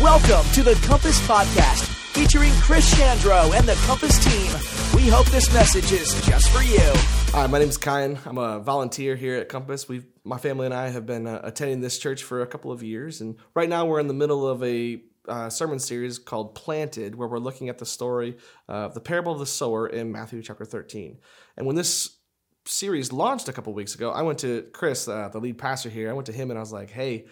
Welcome to the Compass Podcast, featuring Chris Chandro and the Compass team. We hope this message is just for you. Hi, my name is Kyan. I'm a volunteer here at Compass. We've my family and I have been uh, attending this church for a couple of years, and right now we're in the middle of a uh, sermon series called Planted, where we're looking at the story of the parable of the sower in Matthew chapter 13. And when this series launched a couple weeks ago, I went to Chris, uh, the lead pastor here. I went to him and I was like, "Hey,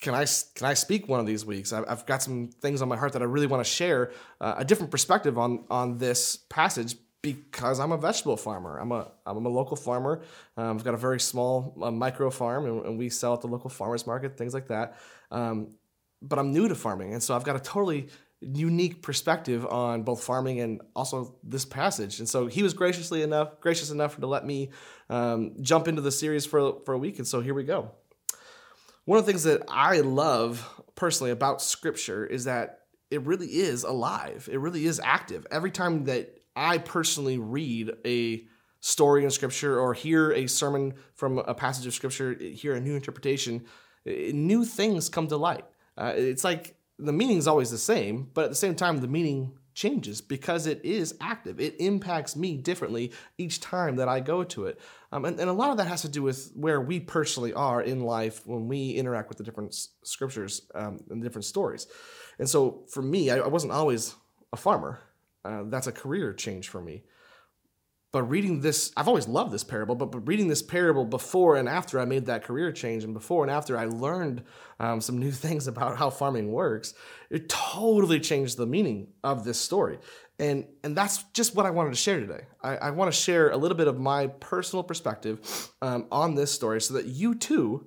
can I can I speak one of these weeks? I've, I've got some things on my heart that I really want to share uh, a different perspective on on this passage because I'm a vegetable farmer. I'm a I'm a local farmer. Um, I've got a very small uh, micro farm, and, and, we sell at the local farmers market, things like that. Um, but I'm new to farming, and so I've got a totally unique perspective on both farming and also this passage. And so he was graciously enough, gracious enough to let me um, jump into the series for for a week. And so here we go. One of the things that I love personally about Scripture is that it really is alive. It really is active. Every time that I personally read a story in Scripture or hear a sermon from a passage of Scripture, hear a new interpretation, new things come to light. Uh, it's like the meaning is always the same, but at the same time, the meaning changes because it is active. It impacts me differently each time that I go to it. Um, and, and a lot of that has to do with where we personally are in life when we interact with the different scriptures um, and the different stories. And so for me, I, I wasn't always a farmer. Uh, that's a career change for me but reading this i've always loved this parable but, but reading this parable before and after i made that career change and before and after i learned um, some new things about how farming works it totally changed the meaning of this story. And and that's just what i wanted to share today. I, I want to share a little bit of my personal perspective um, on this story so that you too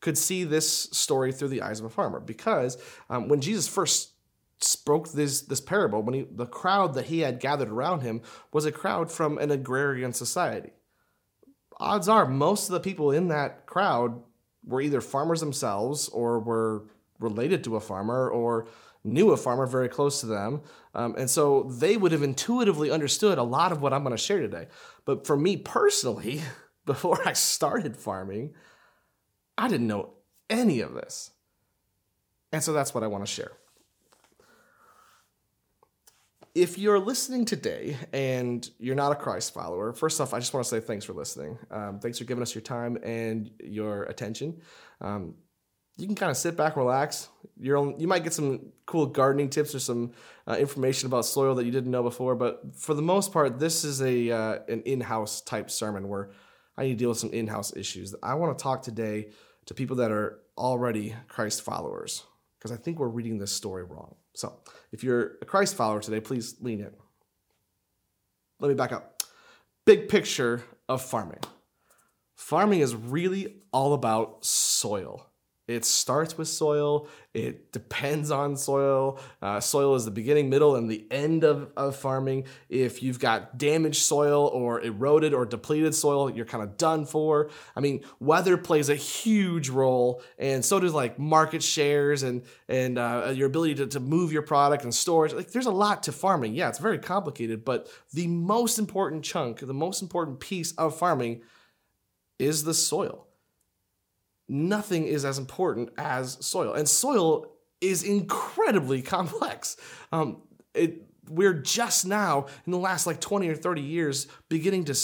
could see this story through the eyes of a farmer. Because um, when jesus first spoke this this parable when he the crowd that he had gathered around him was a crowd from an agrarian society. Odds are most of the people in that crowd were either farmers themselves or were related to a farmer or knew a farmer very close to them. Um, and so they would have intuitively understood a lot of what i'm going to share today. But for me personally before i started farming i didn't know any of this. And so that's what i want to share if you're listening today and you're not a Christ follower, first off, I just want to say thanks for listening. Um, thanks for giving us your time and your attention. Um, you can kind of sit back, and relax. You're you might get some cool gardening tips or some uh, information about soil that you didn't know before. But for the most part, this is a uh, an in-house type sermon where I need to deal with some in-house issues. I want to talk today to people that are already Christ followers because I think we're reading this story wrong. So, if you're a Christ follower today, please lean in. Let me back up. Big picture of farming. Farming is really all about soil. It starts with soil. It depends on soil. Uh, soil is the beginning, middle, and the end of, of farming. If you've got damaged soil or eroded or depleted soil, you're kind of done for. I mean, weather plays a huge role, and so does like market shares and and uh, your ability to, to move your product and storage. Like, there's a lot to farming. Yeah, it's very complicated, but the most important chunk, the most important piece of farming, is the soil nothing is as important as soil. And soil is incredibly complex. Um, it, we're just now, in the last like 20 or 30 years, beginning to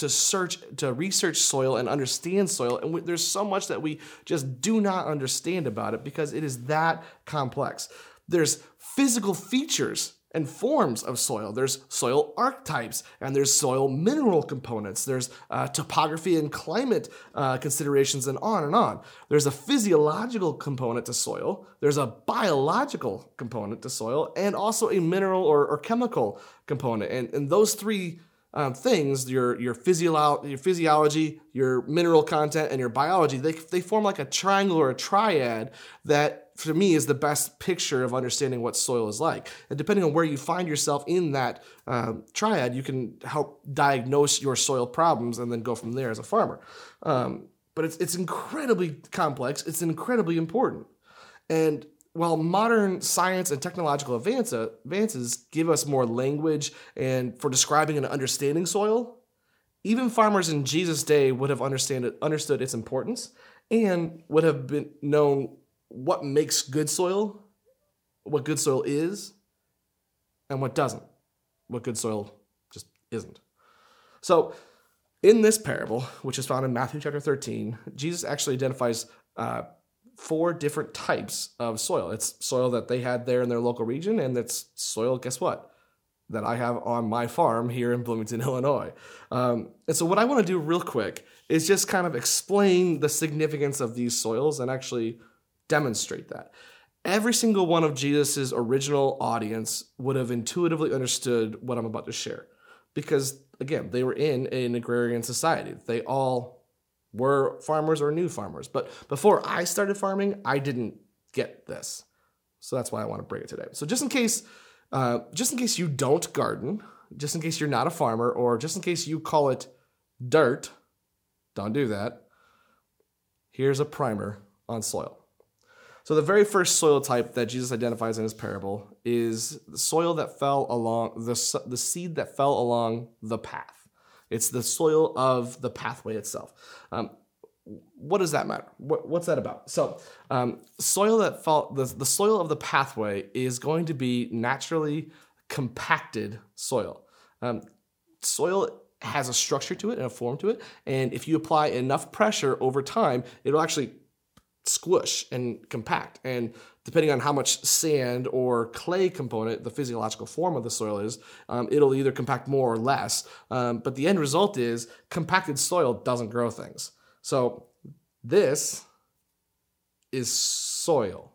to search to research soil and understand soil and we, there's so much that we just do not understand about it because it is that complex there's physical features and forms of soil. There's soil archetypes, and there's soil mineral components. There's uh, topography and climate uh, considerations, and on and on. There's a physiological component to soil. There's a biological component to soil, and also a mineral or, or chemical component. And, and those three um, things your your, your physiology, your mineral content, and your biology they, they form like a triangle or a triad that for me is the best picture of understanding what soil is like. And depending on where you find yourself in that um, triad, you can help diagnose your soil problems and then go from there as a farmer. Um, but it's it's incredibly complex. It's incredibly important, and while modern science and technological advance, advances give us more language and for describing and understanding soil, even farmers in Jesus' day would have understood its importance and would have been known what makes good soil, what good soil is, and what doesn't, what good soil just isn't. So, in this parable, which is found in Matthew chapter 13, Jesus actually identifies uh, four different types of soil. It's soil that they had there in their local region, and it's soil, guess what? That I have on my farm here in Bloomington, Illinois. Um, and so, what I want to do real quick is just kind of explain the significance of these soils and actually demonstrate that. Every single one of Jesus's original audience would have intuitively understood what I'm about to share because again, they were in an agrarian society. They all were farmers or new farmers. But before I started farming, I didn't get this. So that's why I want to bring it today. So just in case, uh, just in case you don't garden, just in case you're not a farmer, or just in case you call it dirt, don't do that. Here's a primer on soil. So the very first soil type that Jesus identifies in his parable is the soil that fell along the the seed that fell along the path. It's the soil of the pathway itself. Um, what does that matter? What, what's that about? So, um, soil that fell the, the soil of the pathway is going to be naturally compacted soil. Um, soil has a structure to it and a form to it, and if you apply enough pressure over time, it'll actually squish and compact. And depending on how much sand or clay component the physiological form of the soil is, um, it'll either compact more or less. Um, but the end result is compacted soil doesn't grow things. So this is soil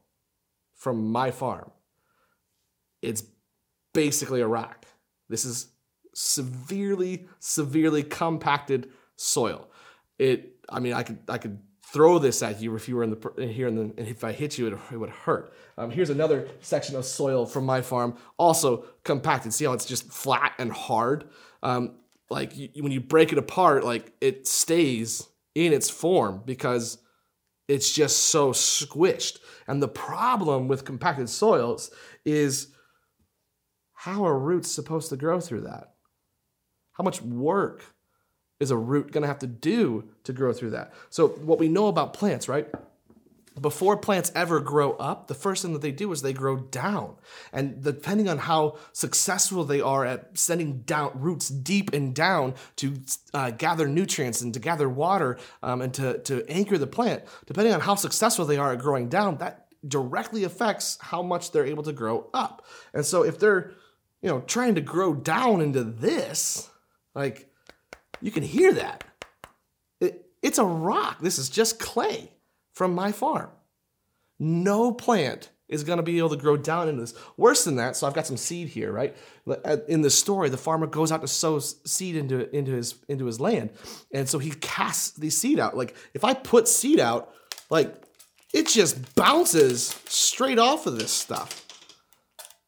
from my farm. It's basically a rock. This is severely, severely compacted soil. It, I mean, I could, I could throw this at you if you were in the here and if I hit you, it, it would hurt. Um, here's another section of soil from my farm, also compacted. See how it's just flat and hard. Um, like you, when you break it apart, like it stays in its form because it's just so squished. And the problem with compacted soils is how are roots supposed to grow through that? How much work is a root going to have to do to grow through that? So, what we know about plants, right? Before plants ever grow up, the first thing that they do is they grow down. And depending on how successful they are at sending down roots deep and down to uh, gather nutrients and to gather water um, and to, to anchor the plant, depending on how successful they are at growing down, that directly affects how much they're able to grow up. And so if they're, you know, trying to grow down into this, like you can hear that. It, it's a rock. This is just clay from my farm. No plant is going to be able to grow down into this. Worse than that, so I've got some seed here, right? Uh, in the story, the farmer goes out to sow seed into, into, his, into his land. And so he casts these seed out. Like, if I put seed out, like, it just bounces straight off of this stuff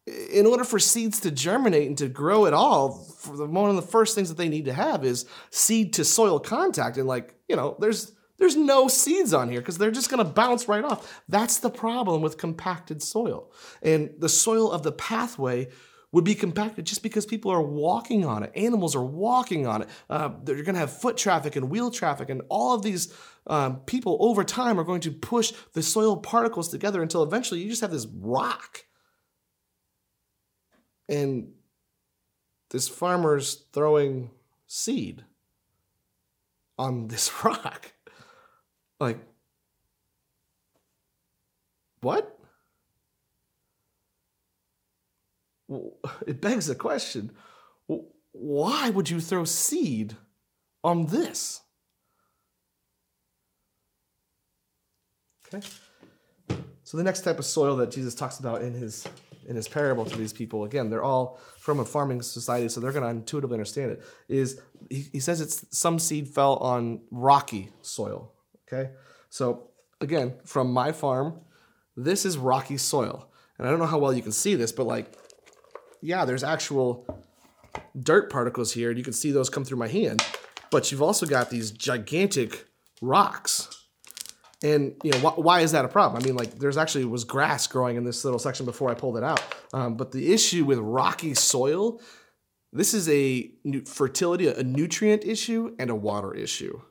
in order for seeds to germinate and to grow at all, the, one of the first things that they need to have is seed to soil contact. And like, you know, there's there's no seeds on here because they're just going to bounce right off. That's the problem with compacted soil. And the soil of the pathway would be compacted just because people are walking on it. Animals are walking on it. Uh, they're going to have foot traffic and wheel traffic, and all of these um, people over time are going to push the soil particles together until eventually you just have this rock and this farmer's throwing seed on this rock. Like, what? It begs the question why would you throw seed on this? Okay. So, the next type of soil that Jesus talks about in his in his parable to these people, again, they're all from a farming society, so they're going to intuitively understand it. Is he, he says it's some seed fell on rocky soil. Okay, so again, from my farm, this is rocky soil, and I don't know how well you can see this, but like, yeah, there's actual dirt particles here, and you can see those come through my hand. But you've also got these gigantic rocks and you know wh- why is that a problem? I mean, like there's actually was grass growing in this little section before I pulled it out. Um, but the issue with rocky soil, this is a fertility, a nutrient issue, and a water issue.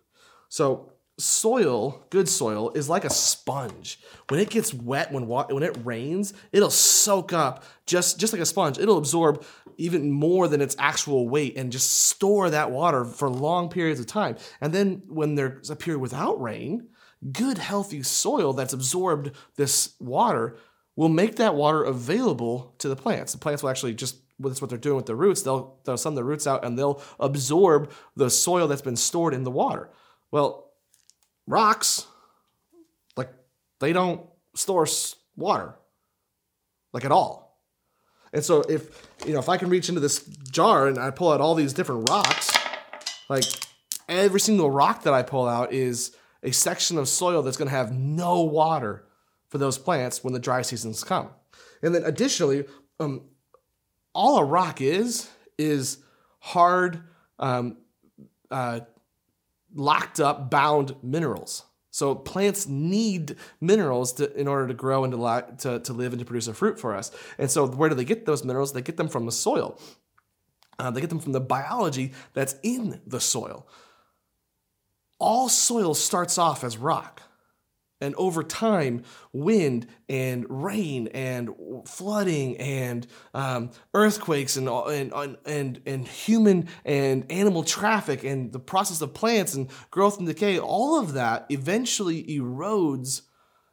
So soil, good soil, is like a sponge. When it gets wet, when wa- when it rains, it'll soak up just just like a sponge. It'll absorb even more than its actual weight and just store that water for long periods of time. And then when there's a period without rain, good healthy soil that's absorbed this water will make that water available to the plants. The plants will actually just that's what they're doing with the roots. They'll they'll send the roots out and they'll absorb the soil that's been stored in the water. Well, rocks, like they don't store water, like at all. And so if you know if I can reach into this jar and I pull out all these different rocks, like every single rock that I pull out is a section of soil that's going to have no water for those plants when the dry seasons come. And then additionally, um, all a rock is is hard, um, uh, locked up, bound minerals. So plants need minerals to, in order to grow and to, to, to live and to produce a fruit for us. And so where do they get those minerals? They get them from the soil. Uh, they get them from the biology that's in the soil. All soil starts off as rock. And over time, wind and rain and flooding and um, earthquakes and, and, and, and human and animal traffic and the process of plants and growth and decay, all of that eventually erodes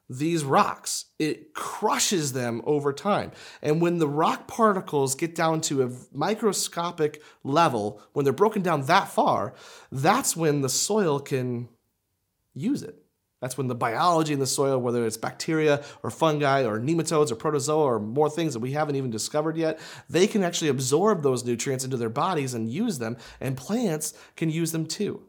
these rocks. It crushes them over time. And when the rock particles get down to a microscopic level, when they're broken down that far, that's when the soil can use it. That's when the biology in the soil, whether it's bacteria or fungi or nematodes or protozoa or more things that we haven't even discovered yet, they can actually absorb those nutrients into their bodies and use them, and plants can use them too.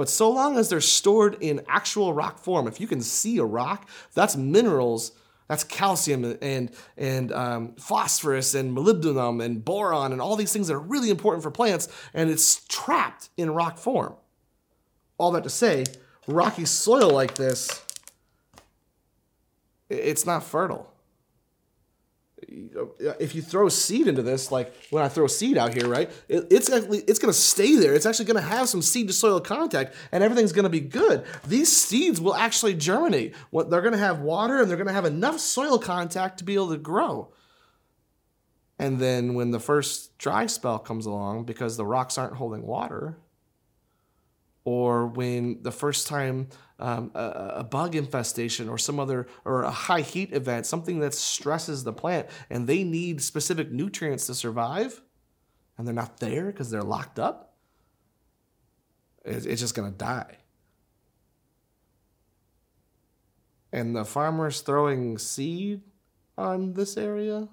But so long as they're stored in actual rock form, if you can see a rock, that's minerals that's calcium and and um, phosphorus and molybdenum and boron and all these things that are really important for plants, and it's trapped in rock form. All that to say, rocky soil like this, it's not fertile. Uh, if you throw seed into this, like when I throw seed out here, right, it's actually it's going to stay there. It's actually going to have some seed to soil contact, and everything's going to be good. These seeds will actually germinate. They're going to have water, and they're going to have enough soil contact to be able to grow. And then when the first dry spell comes along, because the rocks aren't holding water, or when the first time um, a, a, bug infestation or some other or a high heat event something that stresses the plant and they need specific nutrients to survive and they're not there because they're locked up it's, it's just to die. And the farmer's throwing seed on this area?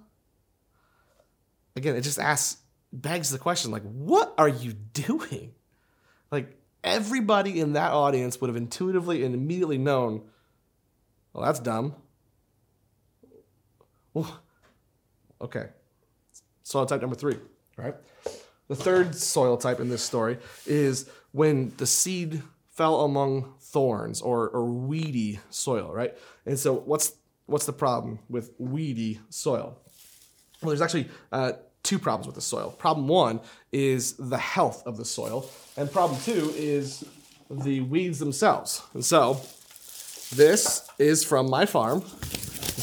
Again it just asks begs the question like what are you doing everybody in that audience would have intuitively and immediately known, well, that's dumb. Well, okay. Soil type number three, right? The third soil type in this story is when the seed fell among thorns or, or weedy soil, right? And so what's what's the problem with weedy soil? Well, there's actually uh, two problems with the soil. Problem one is the health of the soil, and problem two is the weeds themselves. And so, this is from my farm.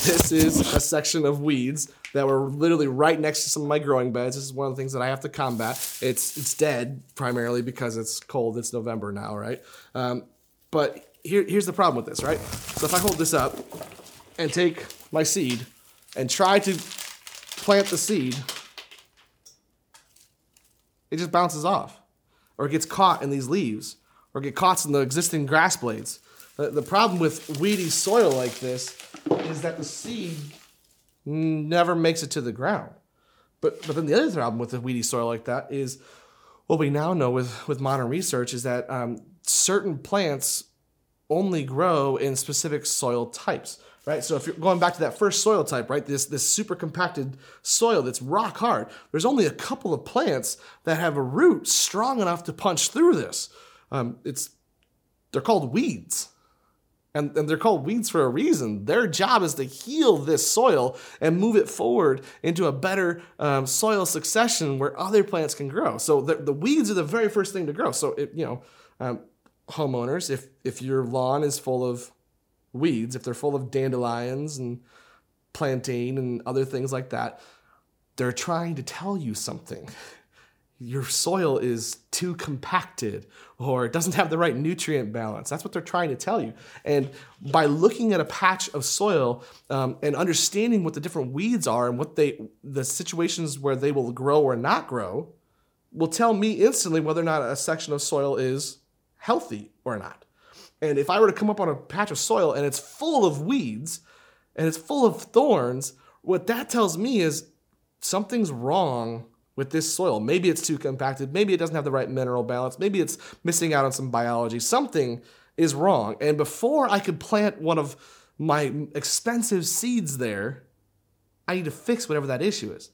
This is a section of weeds that were literally right next to some of my growing beds. This is one of the things that I have to combat. It's it's dead primarily because it's cold. It's November now, right? Um, but here, here's the problem with this, right? So if I hold this up and take my seed and try to plant the seed it just bounces off or it gets caught in these leaves or get caught in the existing grass blades. The, the problem with weedy soil like this is that the seed never makes it to the ground. But, but then the other problem with a weedy soil like that is what we now know with, with modern research is that um, certain plants only grow in specific soil types right? So if you're going back to that first soil type, right, this this super compacted soil that's rock hard, there's only a couple of plants that have a root strong enough to punch through this. Um, it's they're called weeds. And, and they're called weeds for a reason. Their job is to heal this soil and move it forward into a better um, soil succession where other plants can grow. So the, the weeds are the very first thing to grow. So it, you know, um, homeowners, if if your lawn is full of weeds, if they're full of dandelions and plantain and other things like that, they're trying to tell you something. Your soil is too compacted or it doesn't have the right nutrient balance. That's what they're trying to tell you. And by looking at a patch of soil um, and understanding what the different weeds are and what they, the situations where they will grow or not grow, will tell me instantly whether or not a section of soil is healthy or not. And if I were to come up on a patch of soil and it's full of weeds and it's full of thorns, what that tells me is something's wrong with this soil. Maybe it's too compacted. Maybe it doesn't have the right mineral balance. Maybe it's missing out on some biology. Something is wrong. And before I could plant one of my expensive seeds there, I need to fix whatever that issue is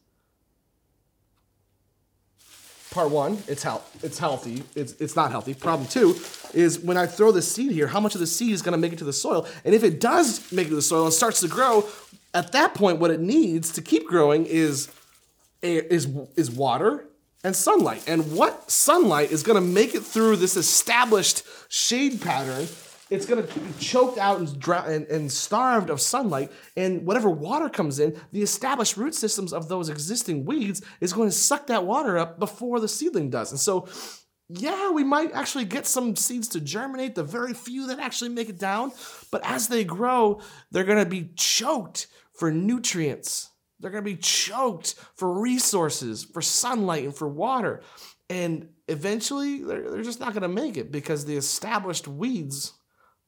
part one, it's it's healthy. It's it's not healthy. Problem two is when I throw the seed here, how much of the seed is going to make it to the soil? And if it does make it to the soil and starts to grow, at that point, what it needs to keep growing is is is water and sunlight. And what sunlight is going to make it through this established shade pattern it's going to be choked out and, and, and, starved of sunlight. And whatever water comes in, the established root systems of those existing weeds is going to suck that water up before the seedling does. And so, yeah, we might actually get some seeds to germinate, the very few that actually make it down. But as they grow, they're going to be choked for nutrients. They're going to be choked for resources, for sunlight, and for water. And eventually, they're, they're just not going to make it because the established weeds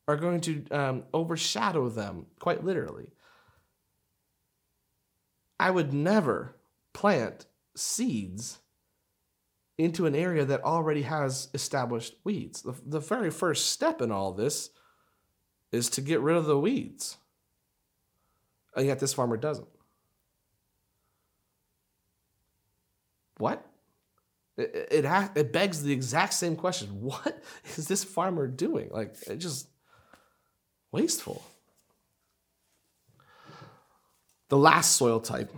are going to um, overshadow them, quite literally. I would never plant seeds into an area that already has established weeds. The, the very first step in all this is to get rid of the weeds. And yet this farmer doesn't. What? It, it, it begs the exact same question. What is this farmer doing? Like, it just wasteful. The last soil type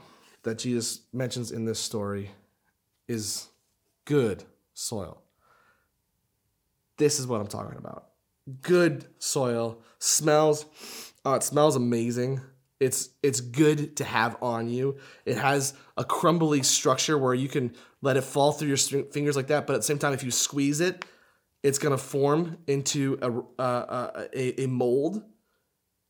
that Jesus mentions in this story is good soil. This is what I'm talking about. Good soil smells. Uh, it smells amazing. It's it's good to have on you. It has a crumbly structure where you can let it fall through your fingers like that. But at the same time, if you squeeze it, it's going to form into a, uh, a, a mold.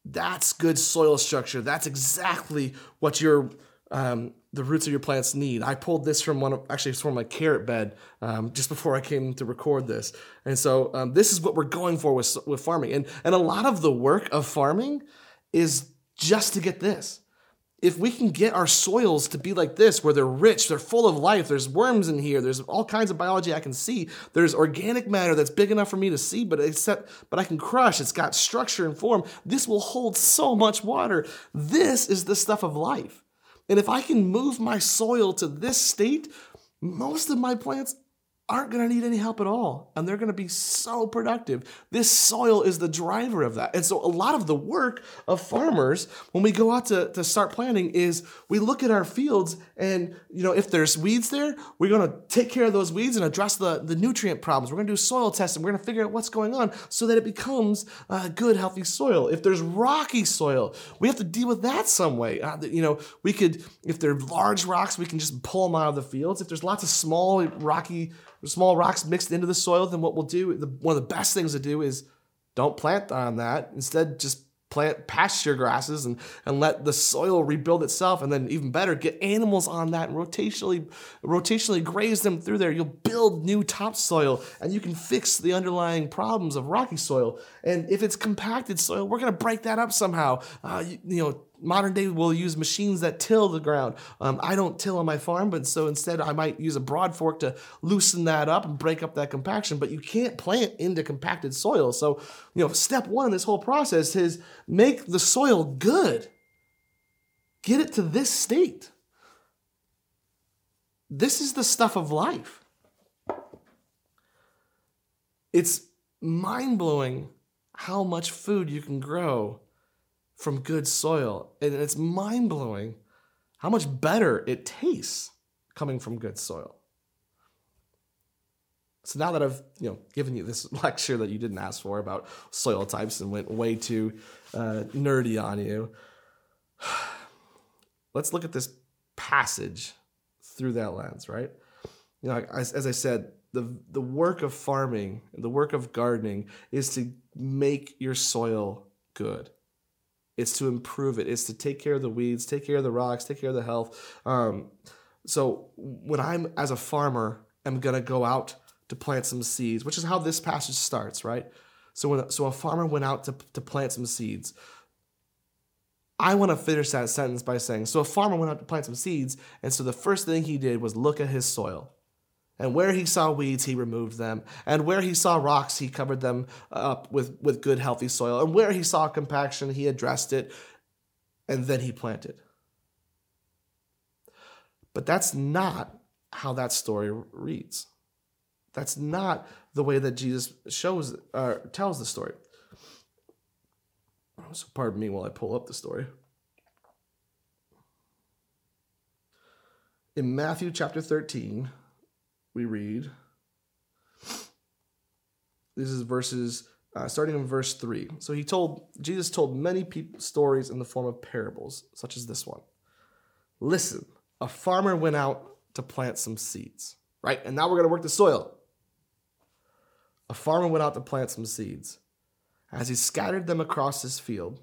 That's good soil structure. That's exactly what your um, the roots of your plants need. I pulled this from one of actually it's from my carrot bed um, just before I came to record this, and so um, this is what we're going for with with farming. And and a lot of the work of farming is just to get this if we can get our soils to be like this, where they're rich, they're full of life, there's worms in here, there's all kinds of biology I can see, there's organic matter that's big enough for me to see, but except but I can crush, it's got structure and form. This will hold so much water. This is the stuff of life. And if I can move my soil to this state, most of my plants aren't going to need any help at all and they're going to be so productive. This soil is the driver of that. And so a lot of the work of farmers when we go out to, to start planting is we look at our fields and you know if there's weeds there, we're going to take care of those weeds and address the, the nutrient problems. We're going to do soil testing. We're going to figure out what's going on so that it becomes uh, good healthy soil. If there's rocky soil, we have to deal with that some way. Uh, you know, we could if they're large rocks, we can just pull them out of the fields. If there's lots of small rocky small rocks mixed into the soil, then what we'll do, the, one of the best things to do is don't plant on that. Instead, just plant pasture grasses and, and let the soil rebuild itself. And then even better, get animals on that and rotationally, rotationally graze them through there. You'll build new topsoil and you can fix the underlying problems of rocky soil. And if it's compacted soil, we're going to break that up somehow. Uh, you, you know, modern day we'll use machines that till the ground. Um, I don't till on my farm, but so instead I might use a broad fork to loosen that up and break up that compaction. But you can't plant into compacted soil. So, you know, step one in this whole process is make the soil good. Get it to this state. This is the stuff of life. It's mind blowing how much food you can grow from good soil. And it's mind blowing how much better it tastes coming from good soil. So now that I've you know given you this lecture that you didn't ask for about soil types and went way too uh, nerdy on you, let's look at this passage through that lens, right? You know, as, as I said, the the work of farming, the work of gardening, is to make your soil good. It's to improve it. It's to take care of the weeds, take care of the rocks, take care of the health. Um, so when I'm as a farmer, I'm gonna go out to plant some seeds, which is how this passage starts, right? So when so a farmer went out to, to plant some seeds. I want to finish that sentence by saying, so a farmer went out to plant some seeds, and so the first thing he did was look at his soil. And where he saw weeds, he removed them. And where he saw rocks, he covered them up with, with good, healthy soil. And where he saw compaction, he addressed it. And then he planted. But that's not how that story reads. That's not the way that Jesus shows or uh, tells the story. So pardon me while I pull up the story. In Matthew chapter 13, we read this is verses uh, starting in verse 3. So he told Jesus told many people stories in the form of parables, such as this one. Listen, a farmer went out to plant some seeds, right? And now we're going to work the soil. A farmer went out to plant some seeds. As he scattered them across his field,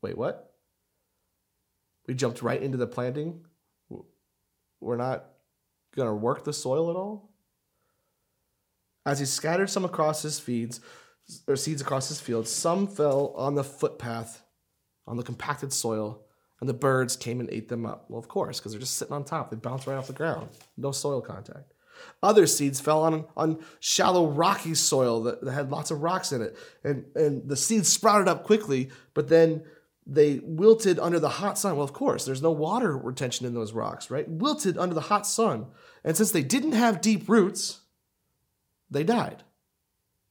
wait, what? We jumped right into the planting. We're not going to work the soil at all. As he scattered some across his feeds, or seeds across his field, some fell on the footpath, on the compacted soil, and the birds came and ate them up. Well, of course, because they're just sitting on top. They bounce right off the ground. No soil contact. Other seeds fell on, on shallow, rocky soil that, that had lots of rocks in it. And, and the seeds sprouted up quickly, but then they wilted under the hot sun. Well, of course, there's no water retention in those rocks, right? Wilted under the hot sun. And since they didn't have deep roots, they died.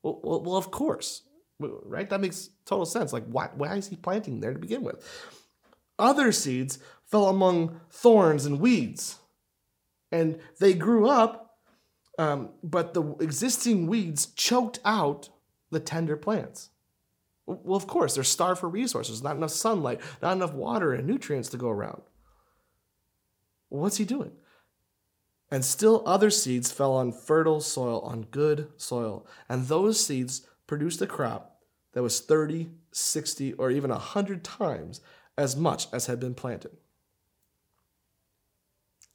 Well, well, well of course, right? That makes total sense. Like, why, why is he planting there to begin with? Other seeds fell among thorns and weeds, and they grew up, um, but the existing weeds choked out the tender plants. Well, of course, they're starved for resources, not enough sunlight, not enough water and nutrients to go around. What's he doing? And still other seeds fell on fertile soil, on good soil. And those seeds produced a crop that was 30, 60, or even 100 times as much as had been planted.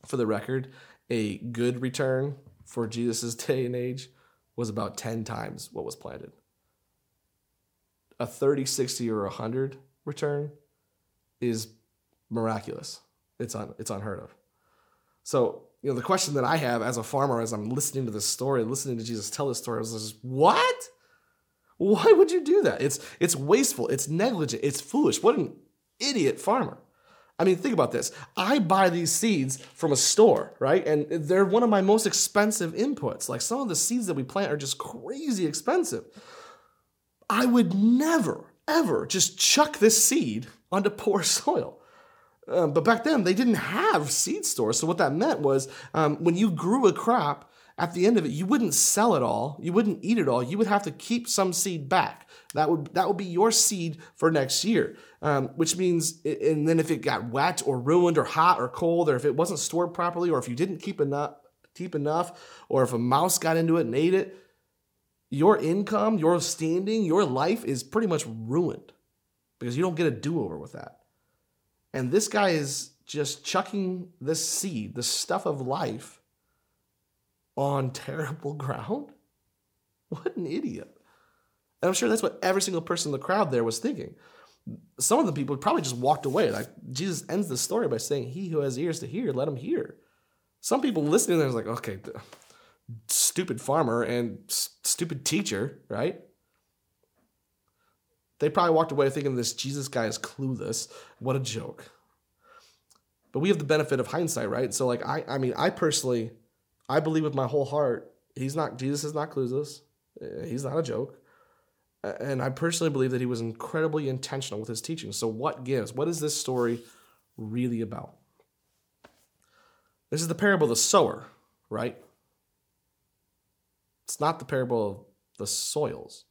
For the record, a good return for Jesus' day and age was about 10 times what was planted a 30, 60, or 100 return is miraculous. It's, un, it's unheard of. So, you know, the question that I have as a farmer, as I'm listening to this story, listening to Jesus tell this story, I was just, what? Why would you do that? It's, it's wasteful. It's negligent. It's foolish. What an idiot farmer. I mean, think about this. I buy these seeds from a store, right? And they're one of my most expensive inputs. Like some of the seeds that we plant are just crazy expensive. I would never, ever just chuck this seed onto poor soil. Um, but back then, they didn't have seed stores. So, what that meant was um, when you grew a crop, at the end of it, you wouldn't sell it all, you wouldn't eat it all, you would have to keep some seed back. That would that would be your seed for next year. Um, which means, and then if it got wet or ruined or hot or cold, or if it wasn't stored properly, or if you didn't keep enough, keep enough, or if a mouse got into it and ate it, your income, your standing, your life is pretty much ruined because you don't get a do over with that. And this guy is just chucking this seed, the stuff of life, on terrible ground. What an idiot. And I'm sure that's what every single person in the crowd there was thinking. Some of the people probably just walked away. Like Jesus ends the story by saying, He who has ears to hear, let him hear. Some people listening there is like, okay, stupid farmer and stupid teacher, right? They probably walked away thinking this Jesus guy is clueless. What a joke. But we have the benefit of hindsight, right? So like I I mean I personally I believe with my whole heart he's not Jesus is not clueless. Uh, he's not a joke. And I personally believe that he was incredibly intentional with his teaching. So what gives? What is this story really about? This is the parable of the sower. right? It's not the parable of the soils,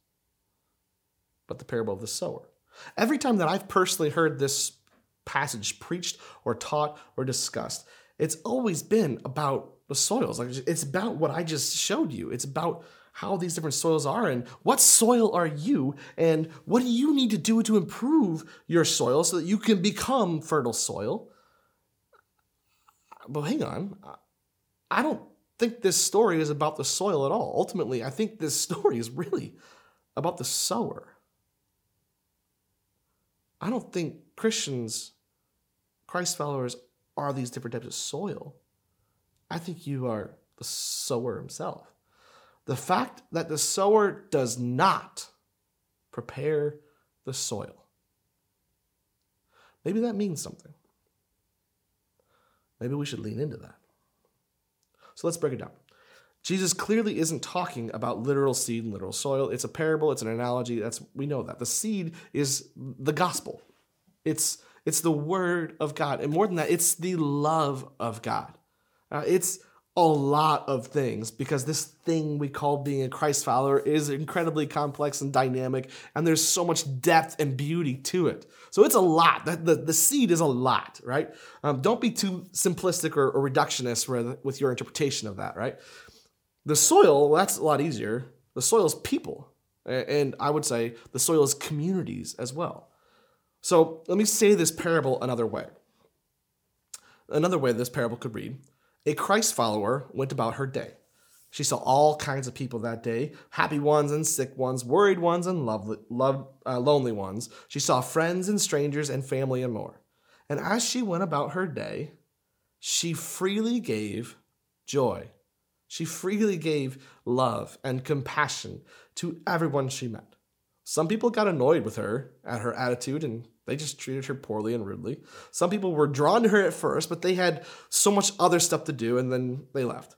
but the parable of the sower. Every time that I've personally heard this passage preached or taught or discussed, it's always been about the soils. Like it's about what I just showed you. It's about how these different soils are and what soil are you and what do you need to do to improve your soil so that you can become fertile soil. But hang on, I don't think this story is about the soil at all. Ultimately, I think this story is really about the sower. I don't think Christians, Christ followers, are these different types of soil. I think you are the sower himself. The fact that the sower does not prepare the soil. Maybe that means something. Maybe we should lean into that. So let's break it down. Jesus clearly isn't talking about literal seed and literal soil. It's a parable, it's an analogy. That's we know that. The seed is the gospel. It's it's the word of God. And more than that, it's the love of God. Uh, it's a lot of things because this thing we call being a Christ follower is incredibly complex and dynamic, and there's so much depth and beauty to it. So it's a lot. The, the, the seed is a lot, right? Um, don't be too simplistic or, or reductionist with, with your interpretation of that, right? The soil, well, that's a lot easier. The soil is people. And I would say the soil is communities as well. So let me say this parable another way. Another way this parable could read a Christ follower went about her day. She saw all kinds of people that day happy ones and sick ones, worried ones and lovely, love, uh, lonely ones. She saw friends and strangers and family and more. And as she went about her day, she freely gave joy. She freely gave love and compassion to everyone she met. Some people got annoyed with her at her attitude and they just treated her poorly and rudely. Some people were drawn to her at first, but they had so much other stuff to do and then they left.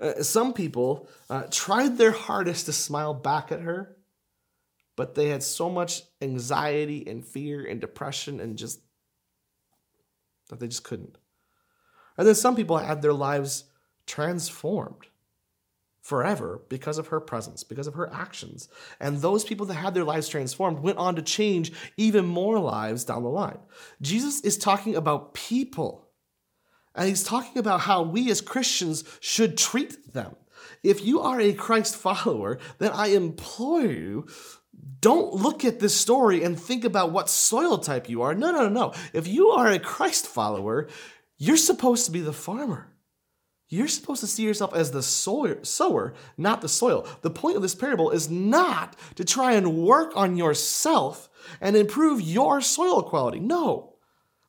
Uh, some people uh, tried their hardest to smile back at her, but they had so much anxiety and fear and depression and just that they just couldn't. And then some people had their lives transformed forever because of her presence, because of her actions. And those people that had their lives transformed went on to change even more lives down the line. Jesus is talking about people, and he's talking about how we as Christians should treat them. If you are a Christ follower, then I implore you don't look at this story and think about what soil type you are. No, no, no. If you are a Christ follower, you're supposed to be the farmer. You're supposed to see yourself as the sower, not the soil. The point of this parable is not to try and work on yourself and improve your soil quality. No.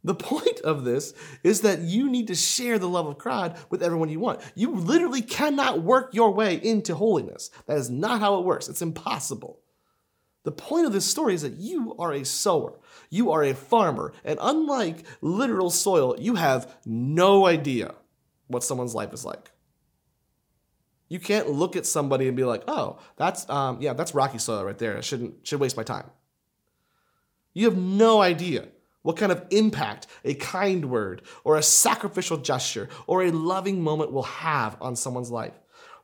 The point of this is that you need to share the love of God with everyone you want. You literally cannot work your way into holiness. That is not how it works. It's impossible. The point of this story is that you are a sower. You are a farmer. And unlike literal soil, you have no idea what someone's life is like. You can't look at somebody and be like, "Oh, that's um, yeah, that's rocky soil right there. I shouldn't should waste my time." You have no idea what kind of impact a kind word or a sacrificial gesture or a loving moment will have on someone's life.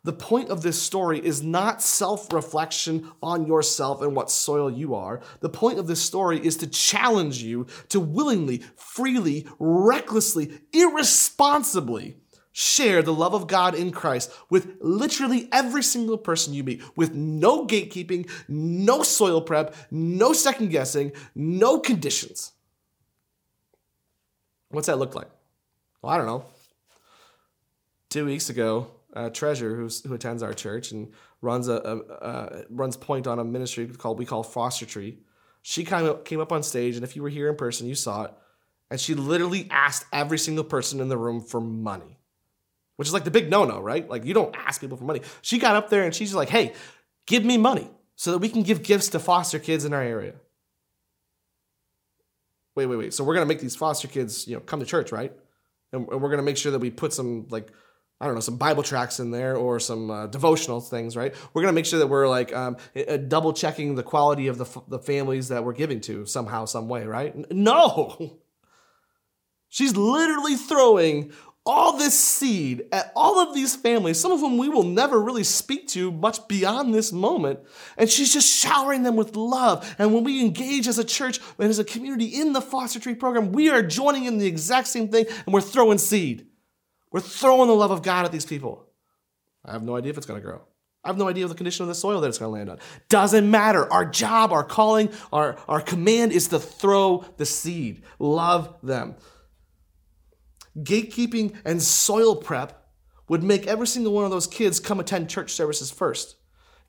The point of this story is not self reflection on yourself and what soil you are. The point of this story is to challenge you to willingly, freely, recklessly, irresponsibly share the love of God in Christ with literally every single person you meet, with no gatekeeping, no soil prep, no second guessing, no conditions. What's that look like? Well, I don't know. Two weeks ago, uh, Treasure, who attends our church and runs a, a uh, runs point on a ministry called we call Foster Tree. She kind of came up on stage, and if you were here in person, you saw it. And she literally asked every single person in the room for money which is like the big no no, right? Like you don't ask people for money. She got up there and she's like, hey, give me money so that we can give gifts to foster kids in our area. Wait, wait, wait. So we're gonna make these foster kids, you know, come to church, right? And, and we're gonna make sure that we put some like I don't know, some Bible tracks in there or some uh, devotional things, right? We're to make sure that we're like um, double checking the quality of the, f- the families that we're giving to somehow, some way, right? No! She's literally throwing all this seed at all of these families, some of whom we will never really speak to much beyond this moment. And she's just showering them with love. And when we engage as a church and as a community in the foster tree program, we are joining in the exact same thing and we're throwing seed. We're throwing the love of God at these people. I have no idea if it's going to grow. I have no idea of the condition of the soil that it's going to land on. Doesn't matter. Our job, our calling, our, our command is to throw the seed. Love them. Gatekeeping and soil prep would make every single one of those kids come attend church services first.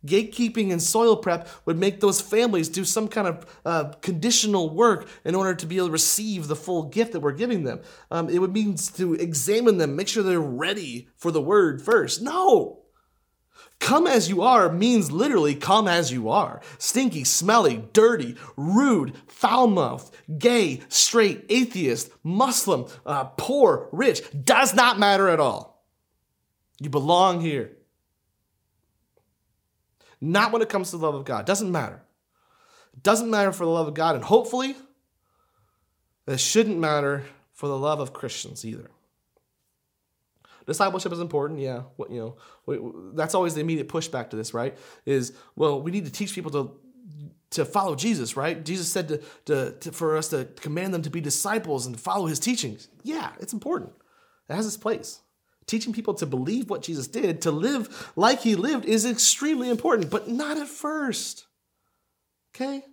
Gatekeeping and soil prep would make those families do some kind of uh, conditional work in order to be able to receive the full gift that we're giving them. Um, it would mean to examine them, make sure they're ready for the word first. No, Come as you are means literally come as you are. Stinky, smelly, dirty, rude, foul mouthed, gay, straight, atheist, Muslim, uh, poor, rich, does not matter at all. You belong here. Not when it comes to the love of God. Doesn't matter. Doesn't matter for the love of God, and hopefully, it shouldn't matter for the love of Christians either. Discipleship is important, yeah. What you know, that's always the immediate pushback to this, right? Is well, we need to teach people to to follow Jesus, right? Jesus said to, to, to, for us to command them to be disciples and follow his teachings. Yeah, it's important. It has its place. Teaching people to believe what Jesus did, to live like he lived, is extremely important, but not at first. Okay?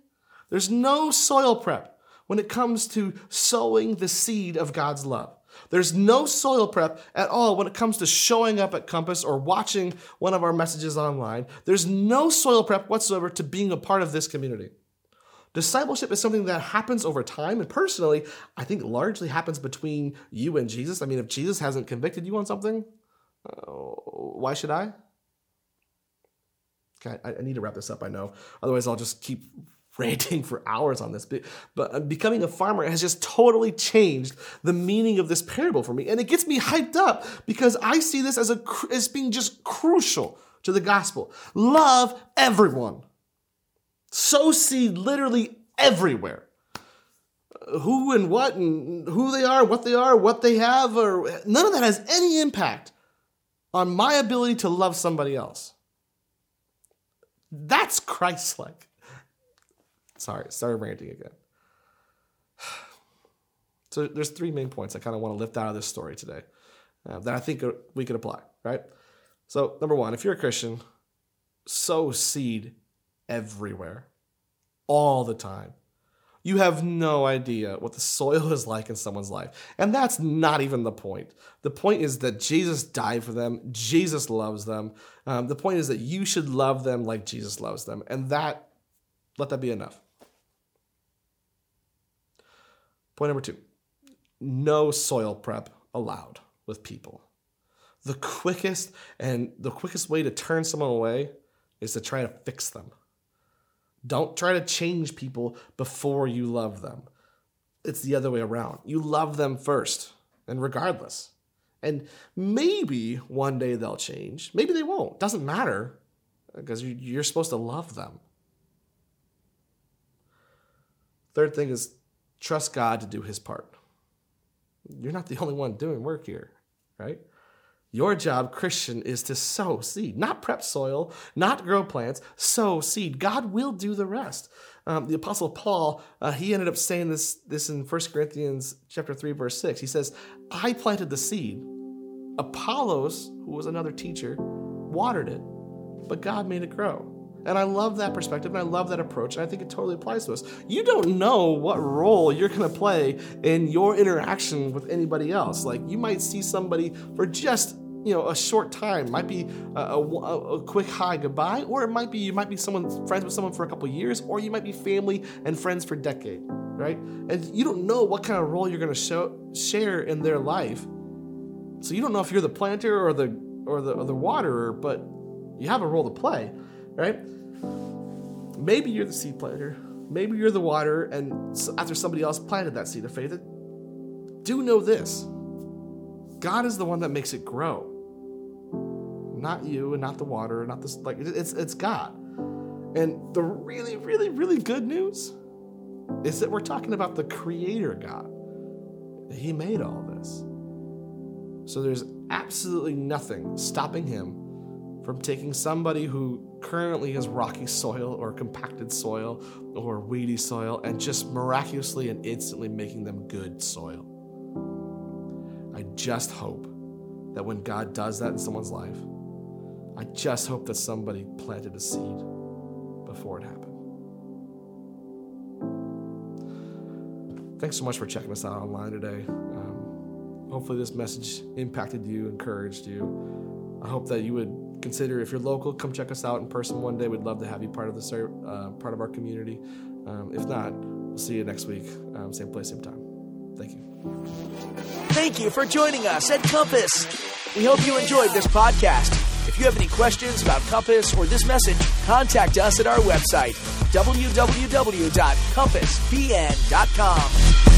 There's no soil prep when it comes to sowing the seed of God's love. There's no soil prep at all when it comes to showing up at Compass or watching one of our messages online. There's no soil prep whatsoever to being a part of this community. Discipleship is something that happens over time, and personally, I think largely happens between you and Jesus. I mean, if Jesus hasn't convicted you on something, uh, why should I? Okay, I, I need to wrap this up, I know. Otherwise, I'll just keep ranting for hours on this, but, uh, becoming a farmer has just totally changed the meaning of this parable for me. And it gets me hyped up because I see this as, a, as being just crucial to the gospel. Love everyone. Sow seed literally everywhere. Who and what and who they are, what they are, what they have, or none of that has any impact on my ability to love somebody else. That's Christ like. Sorry, started ranting again. So there's three main points I kind of want to lift out of this story today uh, that I think we could apply, right? So number one, if you're a Christian, sow seed everywhere, all the time. You have no idea what the soil is like in someone's life. And that's not even the point. The point is that Jesus died for them, Jesus loves them. Um, the point is that you should love them like Jesus loves them. And that, let that be enough. Point number two no soil prep allowed with people. The quickest and the quickest way to turn someone away is to try to fix them. Don't try to change people before you love them. It's the other way around. You love them first, and regardless. And maybe one day they'll change. Maybe they won't. Doesn't matter because you're supposed to love them. Third thing is Trust God to do his part. You're not the only one doing work here, right? Your job, Christian, is to sow seed, not prep soil, not grow plants, sow seed. God will do the rest. Um, the Apostle Paul, uh, he ended up saying this, this in 1 Corinthians chapter 3, verse 6. He says, I planted the seed. Apollos, who was another teacher, watered it, but God made it grow. And I love that perspective and I love that approach. And I think it totally applies to us. You don't know what role you're going to play in your interaction with anybody else. Like you might see somebody for just you know a short time might be a, a, a, quick hi goodbye or it might be you might be someone friends with someone for a couple years or you might be family and friends for a decade right and you don't know what kind of role you're going to show share in their life so you don't know if you're the planter or the or the or the waterer but you have a role to play right Maybe you're the seed planter. Maybe you're the water, and after somebody else planted that seed of faith, do know this God is the one that makes it grow. Not you, and not the water, and not this. Like it's it's God. And the really, really, really good news is that we're talking about the Creator God. He made all this. So there's absolutely nothing stopping him from taking somebody who currently has rocky soil or compacted soil or weedy soil and just miraculously and instantly making them good soil. I just hope that when God does that in someone's life, I just hope that somebody planted a seed before it happened. Thanks so much for checking us out online today. Um, hopefully, this message impacted you, encouraged you. I hope that you would consider, if you're local, come check us out in person one day. We'd love to have you part of the uh, part of our community. Um, if not, we'll see you next week, um, same place, same time. Thank you. Thank you for joining us at Compass. We hope you enjoyed this podcast. If you have any questions about Compass or this message, contact us at our website, www.compassbn.com.